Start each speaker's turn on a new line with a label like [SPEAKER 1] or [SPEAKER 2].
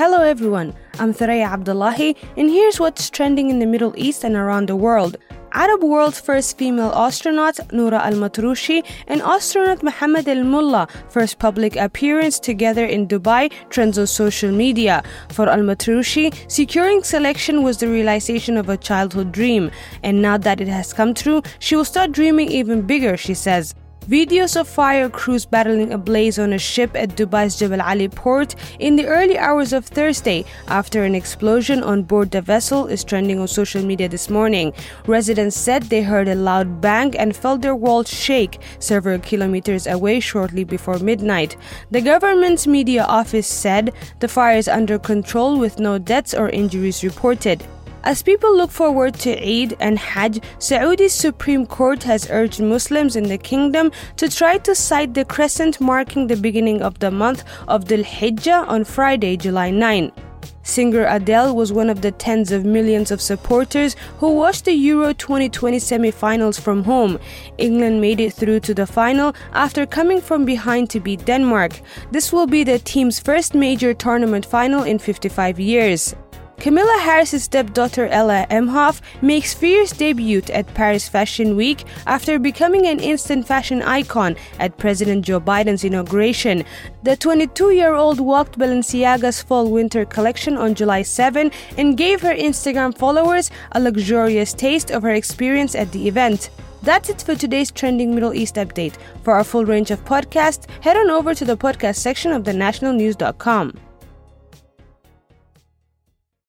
[SPEAKER 1] Hello everyone, I'm Thuraya Abdullahi, and here's what's trending in the Middle East and around the world. Arab world's first female astronaut, Noura Al Matrooshi, and astronaut Mohammed Al Mulla, first public appearance together in Dubai, trends on social media. For Al Matrooshi, securing selection was the realization of a childhood dream, and now that it has come true, she will start dreaming even bigger, she says. Videos of fire crews battling a blaze on a ship at Dubai's Jebel Ali port in the early hours of Thursday after an explosion on board the vessel is trending on social media this morning. Residents said they heard a loud bang and felt their walls shake several kilometers away shortly before midnight. The government's media office said the fire is under control with no deaths or injuries reported. As people look forward to Eid and Hajj, Saudi's Supreme Court has urged Muslims in the kingdom to try to sight the crescent marking the beginning of the month of Dhul Hijjah on Friday, July 9. Singer Adele was one of the tens of millions of supporters who watched the Euro 2020 semi-finals from home. England made it through to the final after coming from behind to beat Denmark. This will be the team's first major tournament final in 55 years. Kamala Harris's stepdaughter Ella Emhoff makes fierce debut at Paris Fashion Week after becoming an instant fashion icon at President Joe Biden's inauguration. The 22-year-old walked Balenciaga's fall-winter collection on July 7 and gave her Instagram followers a luxurious taste of her experience at the event. That's it for today's trending Middle East update. For our full range of podcasts, head on over to the podcast section of thenationalnews.com.